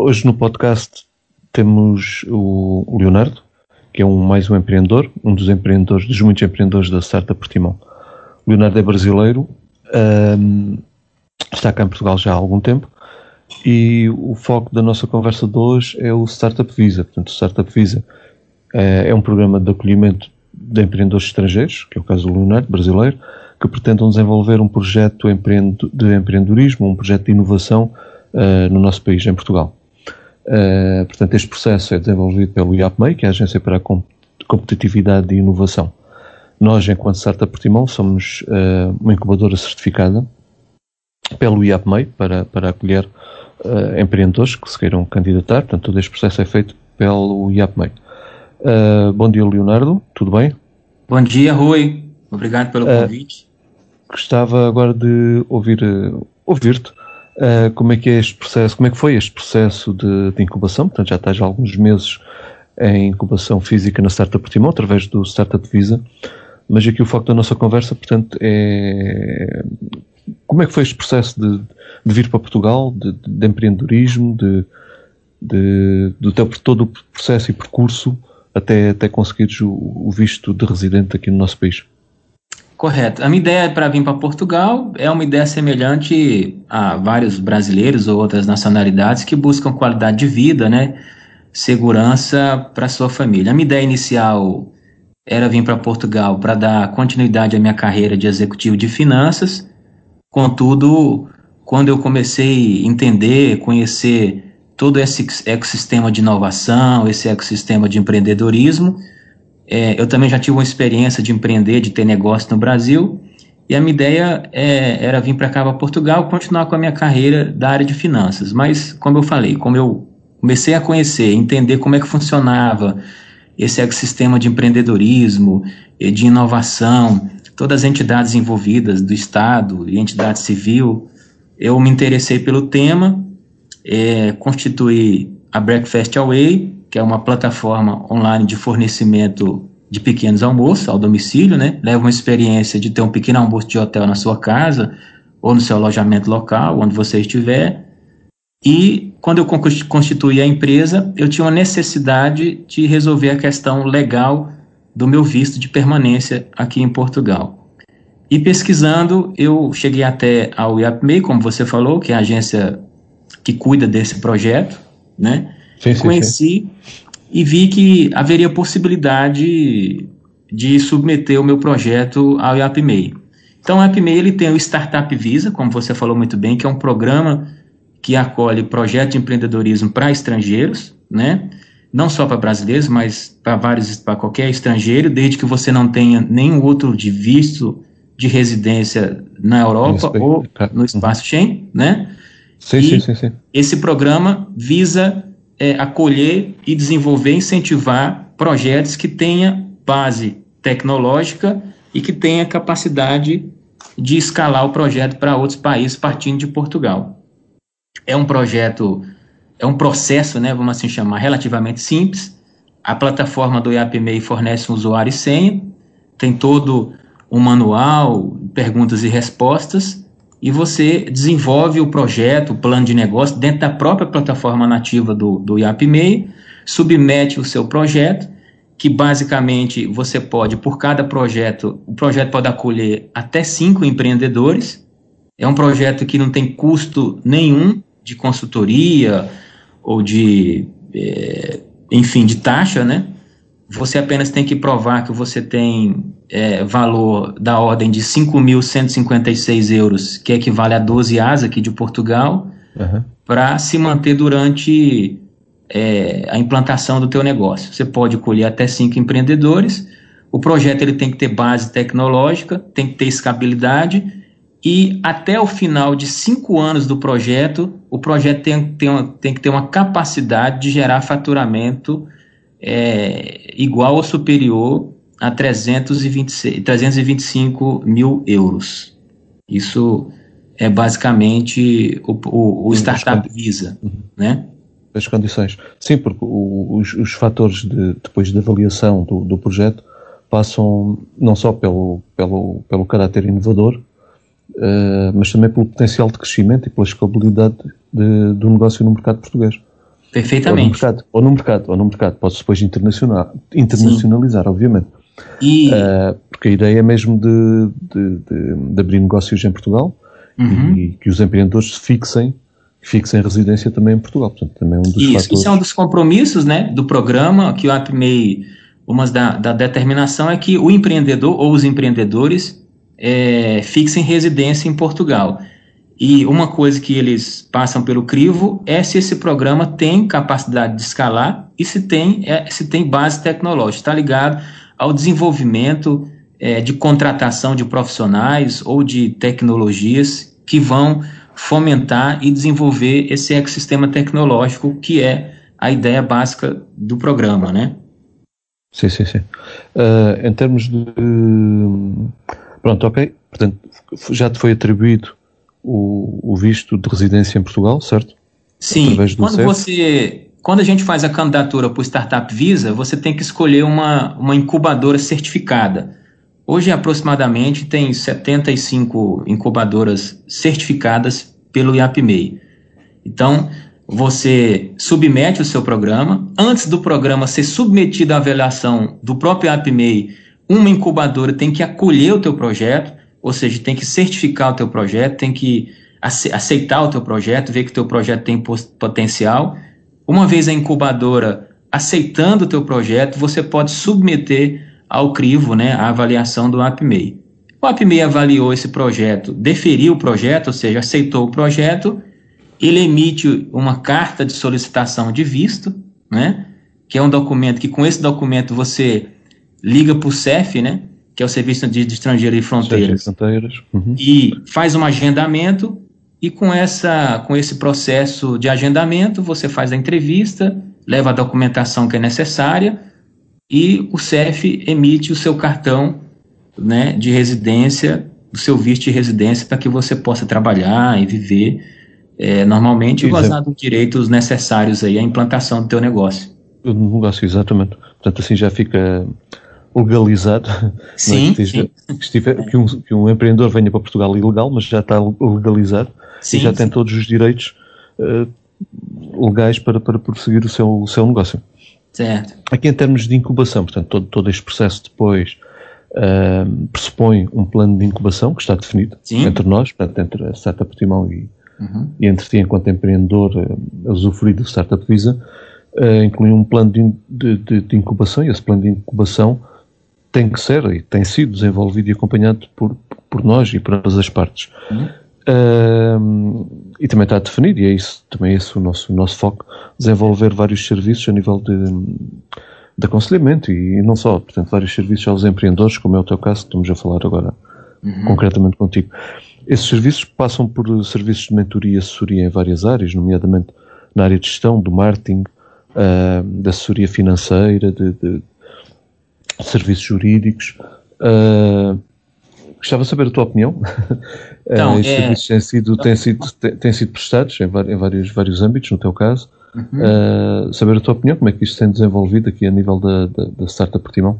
hoje no podcast temos o Leonardo, que é um, mais um empreendedor, um dos empreendedores, dos muitos empreendedores da Startup Portimão. O Leonardo é brasileiro, um, está cá em Portugal já há algum tempo, e o foco da nossa conversa de hoje é o Startup Visa. Portanto, o Startup Visa é, é um programa de acolhimento de empreendedores estrangeiros, que é o caso do Leonardo, brasileiro, que pretendam desenvolver um projeto de empreendedorismo, um projeto de inovação uh, no nosso país, em Portugal. Uh, portanto, este processo é desenvolvido pelo IAPMEI, que é a Agência para a Competitividade e Inovação. Nós, enquanto Startup Portimão, somos uh, uma incubadora certificada pelo IAPMEI para, para acolher uh, empreendedores que se queiram candidatar. Portanto, todo este processo é feito pelo IAPMEI. bom dia, Leonardo. Tudo bem? Bom dia, Rui. Obrigado pelo convite. Gostava agora de ouvir ouvir-te Uh, como é que é este processo, como é que foi este processo de, de incubação? Portanto, já estás há alguns meses em incubação física na Startup Portimão, através do Startup Visa, mas aqui o foco da nossa conversa, portanto, é como é que foi este processo de, de vir para Portugal, de, de empreendedorismo, de, de, do teu, todo o processo e percurso até, até conseguires o, o visto de residente aqui no nosso país? Correto. A minha ideia para vir para Portugal é uma ideia semelhante a vários brasileiros ou outras nacionalidades que buscam qualidade de vida, né? Segurança para sua família. A minha ideia inicial era vir para Portugal para dar continuidade à minha carreira de executivo de finanças. Contudo, quando eu comecei a entender, conhecer todo esse ecossistema de inovação, esse ecossistema de empreendedorismo, é, eu também já tive uma experiência de empreender, de ter negócio no Brasil, e a minha ideia é, era vir para cá, para Portugal, continuar com a minha carreira da área de finanças. Mas, como eu falei, como eu comecei a conhecer, entender como é que funcionava esse ecossistema de empreendedorismo, de inovação, todas as entidades envolvidas do Estado e entidade civil, eu me interessei pelo tema, é, constituí a Breakfast Away, que é uma plataforma online de fornecimento de pequenos almoços ao domicílio, né? Leva uma experiência de ter um pequeno almoço de hotel na sua casa ou no seu alojamento local, onde você estiver. E quando eu constituí a empresa, eu tinha uma necessidade de resolver a questão legal do meu visto de permanência aqui em Portugal. E pesquisando, eu cheguei até ao IAPMEI, como você falou, que é a agência que cuida desse projeto, né? Sim, conheci sim. e vi que haveria possibilidade de submeter o meu projeto ao IAPMEI. Então, o IAPMEI ele tem o Startup Visa, como você falou muito bem, que é um programa que acolhe projetos de empreendedorismo para estrangeiros, né? Não só para brasileiros, mas para vários, para qualquer estrangeiro, desde que você não tenha nenhum outro de visto de residência na Europa ou no espaço Schengen, né? Sim, e sim, sim, sim. Esse programa visa é, acolher e desenvolver, incentivar projetos que tenham base tecnológica e que tenha capacidade de escalar o projeto para outros países partindo de Portugal. É um projeto, é um processo, né, vamos assim chamar, relativamente simples. A plataforma do IAPMEI fornece um usuário e senha, tem todo um manual, perguntas e respostas, e você desenvolve o projeto, o plano de negócio dentro da própria plataforma nativa do, do IAPMEI, submete o seu projeto, que basicamente você pode, por cada projeto, o projeto pode acolher até cinco empreendedores. É um projeto que não tem custo nenhum de consultoria ou de, é, enfim, de taxa, né? Você apenas tem que provar que você tem é, valor da ordem de 5.156 euros, que equivale a 12 AS aqui de Portugal, uhum. para se manter durante é, a implantação do teu negócio. Você pode colher até cinco empreendedores. O projeto ele tem que ter base tecnológica, tem que ter escabilidade e até o final de cinco anos do projeto, o projeto tem, tem, uma, tem que ter uma capacidade de gerar faturamento é, igual ou superior a 326, 325 mil euros. Isso é basicamente o, o, o Startup Visa, uhum. né? As condições. Sim, porque o, os, os fatores de, depois de avaliação do, do projeto passam não só pelo, pelo, pelo caráter inovador, uh, mas também pelo potencial de crescimento e pela escalabilidade de, do negócio no mercado português. Perfeitamente. Ou no mercado, ou no mercado, ou no mercado. Pode-se depois internacional, internacionalizar, Sim. obviamente. E... Uh, porque a ideia é mesmo de, de, de, de abrir negócios em Portugal uhum. e que os empreendedores fixem fixem residência também em Portugal. Portanto, também é um dos isso, fatores... isso é um dos compromissos né, do programa, que o APMEI, uma da, da determinação é que o empreendedor ou os empreendedores é, fixem residência em Portugal. E uma coisa que eles passam pelo crivo é se esse programa tem capacidade de escalar e se tem, é, se tem base tecnológica. Está ligado ao desenvolvimento é, de contratação de profissionais ou de tecnologias que vão fomentar e desenvolver esse ecossistema tecnológico que é a ideia básica do programa, né? Sim, sim, sim. Uh, em termos de... Pronto, ok. Portanto, já te foi atribuído o, o visto de residência em Portugal, certo? Sim. Quando CEF. você... Quando a gente faz a candidatura para o Startup Visa, você tem que escolher uma, uma incubadora certificada. Hoje, aproximadamente, tem 75 incubadoras certificadas pelo IAPMEI. Então, você submete o seu programa. Antes do programa ser submetido à avaliação do próprio IAPMEI, uma incubadora tem que acolher o teu projeto, ou seja, tem que certificar o teu projeto, tem que aceitar o teu projeto, ver que o teu projeto tem potencial. Uma vez a incubadora aceitando o teu projeto, você pode submeter ao crivo, né, a avaliação do APMEI. O APMEI avaliou esse projeto, deferiu o projeto, ou seja, aceitou o projeto, ele emite uma carta de solicitação de visto, né, que é um documento que com esse documento você liga para o CEF, né, que é o Serviço de, Estrangeiro e Fronteiras, Fronteiras. Uhum. e faz um agendamento, e com, essa, com esse processo de agendamento, você faz a entrevista, leva a documentação que é necessária, e o CEF emite o seu cartão né, de residência, o seu visto de residência para que você possa trabalhar e viver é, normalmente e gozar dos direitos necessários aí à implantação do teu negócio. O negócio, exatamente. Portanto, assim já fica legalizado. Sim, é? que, esteja, sim. Que, estiver, que, um, que, um, empreendedor venha para Portugal ilegal, mas já está legalizado sim, e já sim. tem todos os direitos uh, legais para, para prosseguir o seu, o seu negócio. Certo. Aqui em termos de incubação, portanto, todo, todo este processo depois uh, pressupõe um plano de incubação que está definido Sim. entre nós, portanto, entre a Startup Timão e, uhum. e entre ti enquanto empreendedor uh, usufruir do Startup Visa, uh, inclui um plano de, de, de, de, incubação e esse plano de incubação tem que ser e tem sido desenvolvido e acompanhado por, por nós e por todas as partes. Uhum. Uh, e também está definido, e é isso, também é esse o nosso, o nosso foco, desenvolver vários serviços a nível de, de aconselhamento e, e, não só, portanto, vários serviços aos empreendedores, como é o teu caso, que estamos a falar agora uhum. concretamente contigo. Esses serviços passam por serviços de mentoria e assessoria em várias áreas, nomeadamente na área de gestão, do marketing, uh, da assessoria financeira, de, de serviços jurídicos, uh, Gostava de saber a tua opinião. Então, uh, estes é... serviços têm sido, têm sido, têm sido prestados em, vários, em vários, vários âmbitos, no teu caso. Uhum. Uh, saber a tua opinião, como é que isto tem desenvolvido aqui a nível da, da, da Startup Portimão.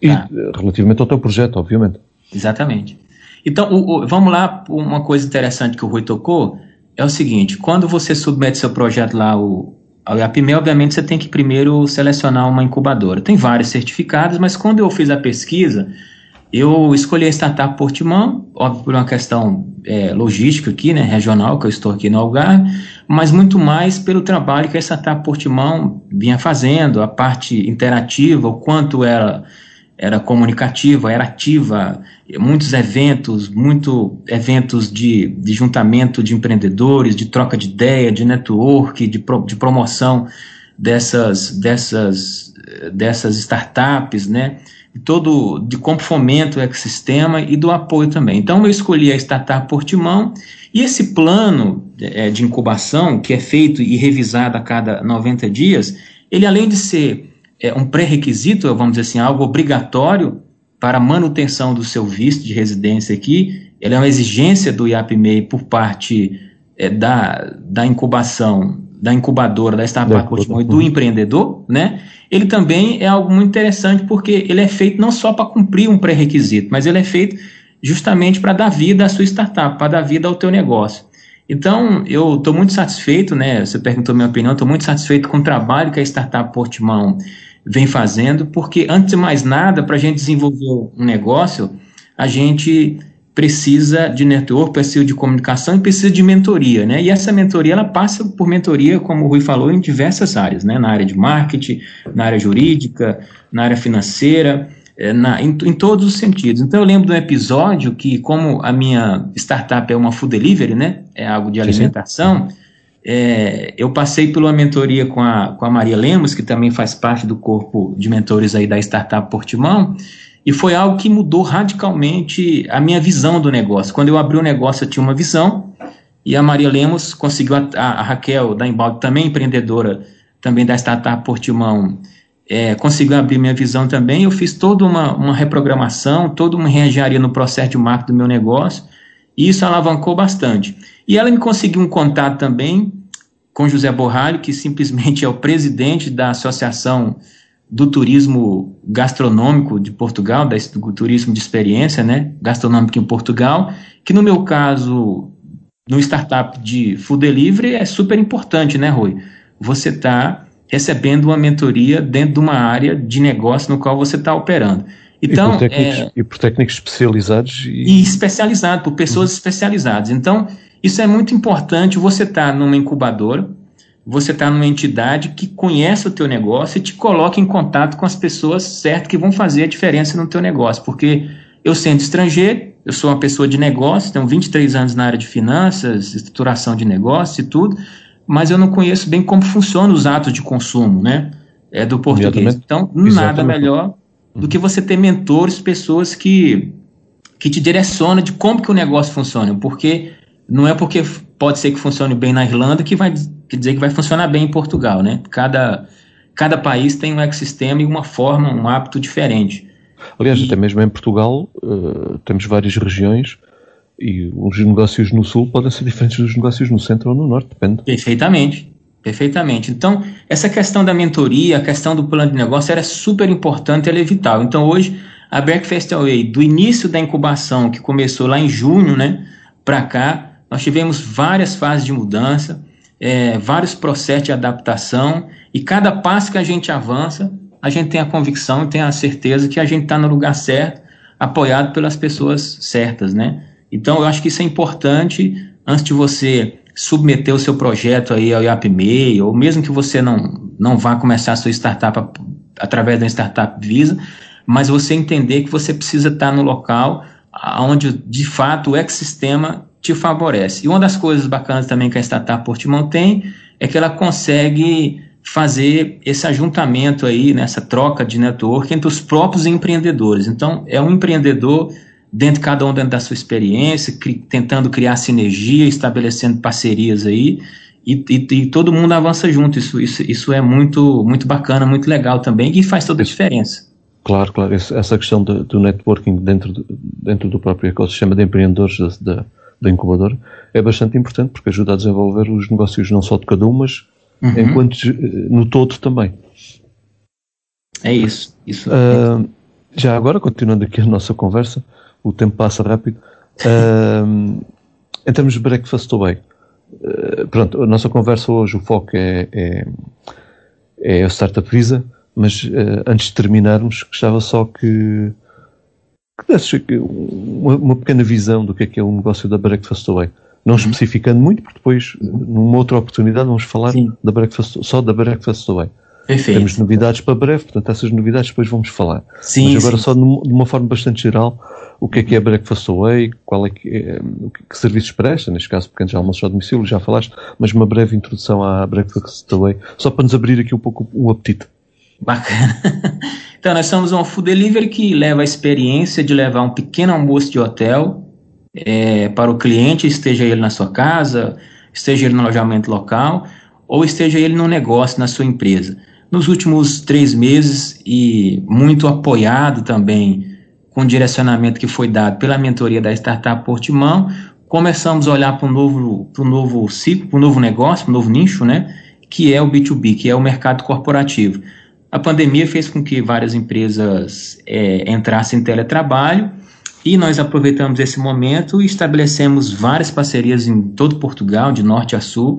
E ah. relativamente ao teu projeto, obviamente. Exatamente. Então, o, o, vamos lá, uma coisa interessante que o Rui tocou é o seguinte, quando você submete seu projeto lá ao, ao IAPME, obviamente você tem que primeiro selecionar uma incubadora. Tem vários certificados, mas quando eu fiz a pesquisa, eu escolhi a startup Portimão, óbvio por uma questão é, logística aqui, né, regional, que eu estou aqui no Algarve, mas muito mais pelo trabalho que a startup Portimão vinha fazendo, a parte interativa, o quanto era, era comunicativa, era ativa, muitos eventos, muito eventos de, de juntamento de empreendedores, de troca de ideia, de network, de, pro, de promoção dessas, dessas, dessas startups, né, todo de como fomenta o ecossistema e do apoio também. Então eu escolhi a startup Portimão e esse plano é, de incubação que é feito e revisado a cada 90 dias, ele além de ser é, um pré-requisito, vamos dizer assim, algo obrigatório para a manutenção do seu visto de residência aqui, ele é uma exigência do IAPMEI por parte é, da, da incubação, da incubadora, da startup Portimão e do empreendedor, né? ele também é algo muito interessante porque ele é feito não só para cumprir um pré-requisito, mas ele é feito justamente para dar vida à sua startup, para dar vida ao teu negócio. Então, eu estou muito satisfeito, né? Você perguntou minha opinião, estou muito satisfeito com o trabalho que a startup Portimão vem fazendo, porque antes de mais nada, para a gente desenvolver um negócio, a gente precisa de network, precisa de comunicação e precisa de mentoria, né? E essa mentoria, ela passa por mentoria, como o Rui falou, em diversas áreas, né? Na área de marketing, na área jurídica, na área financeira, é, na, em, em, todos os sentidos. Então, eu lembro de um episódio que, como a minha startup é uma food delivery, né? É algo de alimentação, é, eu passei por uma mentoria com a, com a Maria Lemos, que também faz parte do corpo de mentores aí da startup Portimão, e foi algo que mudou radicalmente a minha visão do negócio. Quando eu abri o negócio, eu tinha uma visão, e a Maria Lemos conseguiu, a, a Raquel da Embalde, também empreendedora, também da startup Portimão, é, conseguiu abrir minha visão também. Eu fiz toda uma, uma reprogramação, toda uma reengenharia no processo de marketing do meu negócio, e isso alavancou bastante. E ela me conseguiu um contato também com José Borralho, que simplesmente é o presidente da Associação do turismo gastronômico de Portugal, do turismo de experiência, né, gastronômico em Portugal, que no meu caso, no startup de food delivery, é super importante, né, Rui? Você está recebendo uma mentoria dentro de uma área de negócio no qual você está operando. Então, e por técnicos, é, e por técnicos especializados. E, e especializados, por pessoas uhum. especializadas. Então, isso é muito importante, você está numa incubadora, você está numa entidade que conhece o teu negócio e te coloca em contato com as pessoas certas que vão fazer a diferença no teu negócio. Porque eu sendo estrangeiro, eu sou uma pessoa de negócio, tenho 23 anos na área de finanças, estruturação de negócio e tudo, mas eu não conheço bem como funcionam os atos de consumo, né? É do português. Então, nada melhor do que você ter mentores, pessoas que, que te direcionam de como que o negócio funciona. Porque não é porque pode ser que funcione bem na Irlanda que vai dizer que vai funcionar bem em Portugal, né? Cada, cada país tem um ecossistema e uma forma, um hábito diferente. Aliás, e, até mesmo em Portugal uh, temos várias regiões e os negócios no sul podem ser diferentes dos negócios no centro ou no norte, depende. Perfeitamente, perfeitamente. Então, essa questão da mentoria, a questão do plano de negócio era super importante, ela é vital. Então, hoje, a Breakfast Away, do início da incubação, que começou lá em junho, né, para cá, nós tivemos várias fases de mudança, é, vários processos de adaptação, e cada passo que a gente avança, a gente tem a convicção, tem a certeza que a gente está no lugar certo, apoiado pelas pessoas certas, né? Então, eu acho que isso é importante antes de você submeter o seu projeto aí ao IAPMEI, ou mesmo que você não, não vá começar a sua startup através da startup Visa, mas você entender que você precisa estar no local onde, de fato, o ecossistema te favorece. E uma das coisas bacanas também que a startup Portimão tem é que ela consegue fazer esse ajuntamento aí, nessa troca de network entre os próprios empreendedores. Então, é um empreendedor dentro cada um dentro da sua experiência, cri, tentando criar sinergia, estabelecendo parcerias aí, e, e, e, todo mundo avança junto. Isso, isso, isso é muito, muito bacana, muito legal também, e faz toda a diferença. Claro, claro. Essa questão do, do networking dentro do, dentro do próprio ecossistema de empreendedores da, da incubadora é bastante importante porque ajuda a desenvolver os negócios não só de cada um, mas uhum. enquanto no todo também. É isso. isso. Uh, já agora, continuando aqui a nossa conversa, o tempo passa rápido. Uh, em termos de breakfast away, uh, pronto, a nossa conversa hoje, o foco é, é, é a Startup Visa, mas antes de terminarmos, gostava só que que desses uma, uma, pequena visão do que é que é o negócio da Breakfast Away. Não uhum. especificando muito, porque depois, numa outra oportunidade, vamos falar da breakfast, só da Breakfast Away. Perfeito. Temos novidades para breve, portanto, essas novidades depois vamos falar. Sim, Mas agora, sim. só de uma forma bastante geral, o que é que é a Breakfast Away, qual é que, é, que serviços presta, neste caso, pequenos almoços ao domicílio, já falaste, mas uma breve introdução à Breakfast Away, só para nos abrir aqui um pouco o apetite. Bacana. Então, nós somos um food delivery que leva a experiência de levar um pequeno almoço de hotel é, para o cliente, esteja ele na sua casa, esteja ele no alojamento local, ou esteja ele no negócio, na sua empresa. Nos últimos três meses, e muito apoiado também com o direcionamento que foi dado pela mentoria da Startup Portimão, começamos a olhar para um novo, para um novo ciclo, para um novo negócio, para um novo nicho, né? Que é o B2B, que é o mercado corporativo. A pandemia fez com que várias empresas é, entrassem em teletrabalho E nós aproveitamos esse momento e estabelecemos várias parcerias em todo Portugal, de norte a sul,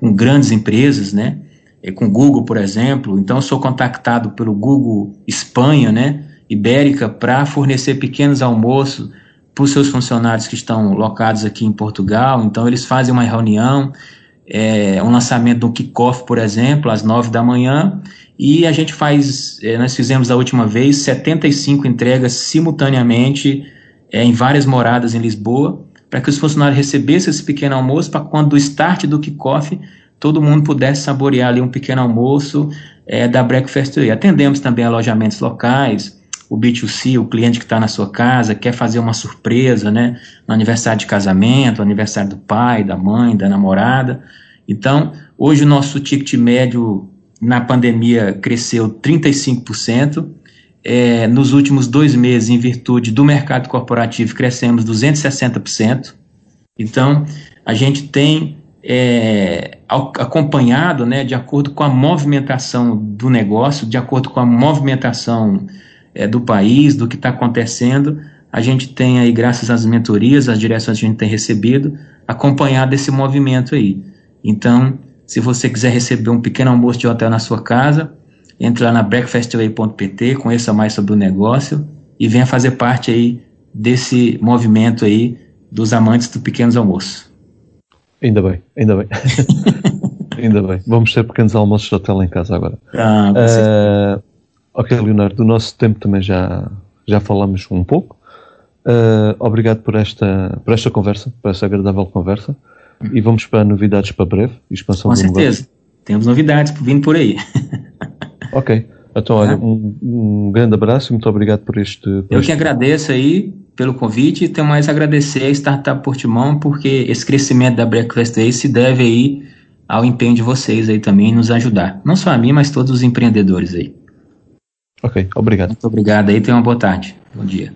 com grandes empresas, né? É, com Google, por exemplo. Então, sou contactado pelo Google Espanha, né? Ibérica, para fornecer pequenos almoços para os seus funcionários que estão locados aqui em Portugal. Então, eles fazem uma reunião, é, um lançamento do kickoff, por exemplo, às nove da manhã, e a gente faz, é, nós fizemos a última vez 75 entregas simultaneamente é, em várias moradas em Lisboa, para que os funcionários recebessem esse pequeno almoço, para quando o start do kickoff, todo mundo pudesse saborear ali um pequeno almoço é, da Breakfast. Atendemos também alojamentos locais, o B2C, o cliente que está na sua casa, quer fazer uma surpresa, né, no aniversário de casamento, aniversário do pai, da mãe, da namorada. Então, hoje o nosso ticket médio na pandemia cresceu 35%, é, nos últimos dois meses, em virtude do mercado corporativo, crescemos 260%. Então, a gente tem é, acompanhado, né, de acordo com a movimentação do negócio, de acordo com a movimentação é, do país, do que está acontecendo, a gente tem aí, graças às mentorias, às direções que a gente tem recebido, acompanhado esse movimento aí. Então, se você quiser receber um pequeno almoço de hotel na sua casa, entre lá na breakfastway.pt, conheça mais sobre o negócio e venha fazer parte aí desse movimento aí dos amantes do pequenos almoços. Ainda bem, ainda bem. ainda bem. Vamos ter pequenos almoços de hotel em casa agora. Ah, uh, ok, Leonardo, do nosso tempo também já, já falamos um pouco. Uh, obrigado por esta, por esta conversa, por esta agradável conversa. E vamos para novidades para breve. Expansão Com certeza. Negócio. Temos novidades vindo por aí. Ok. Então, olha, um, um, grande abraço e muito obrigado por este. Por Eu este... que agradeço aí pelo convite e tenho mais a agradecer a Startup Portimão, porque esse crescimento da Breakfast aí se deve aí ao empenho de vocês aí também nos ajudar. Não só a mim, mas todos os empreendedores aí. Ok, obrigado. Muito obrigado aí, tenha uma boa tarde. Bom dia.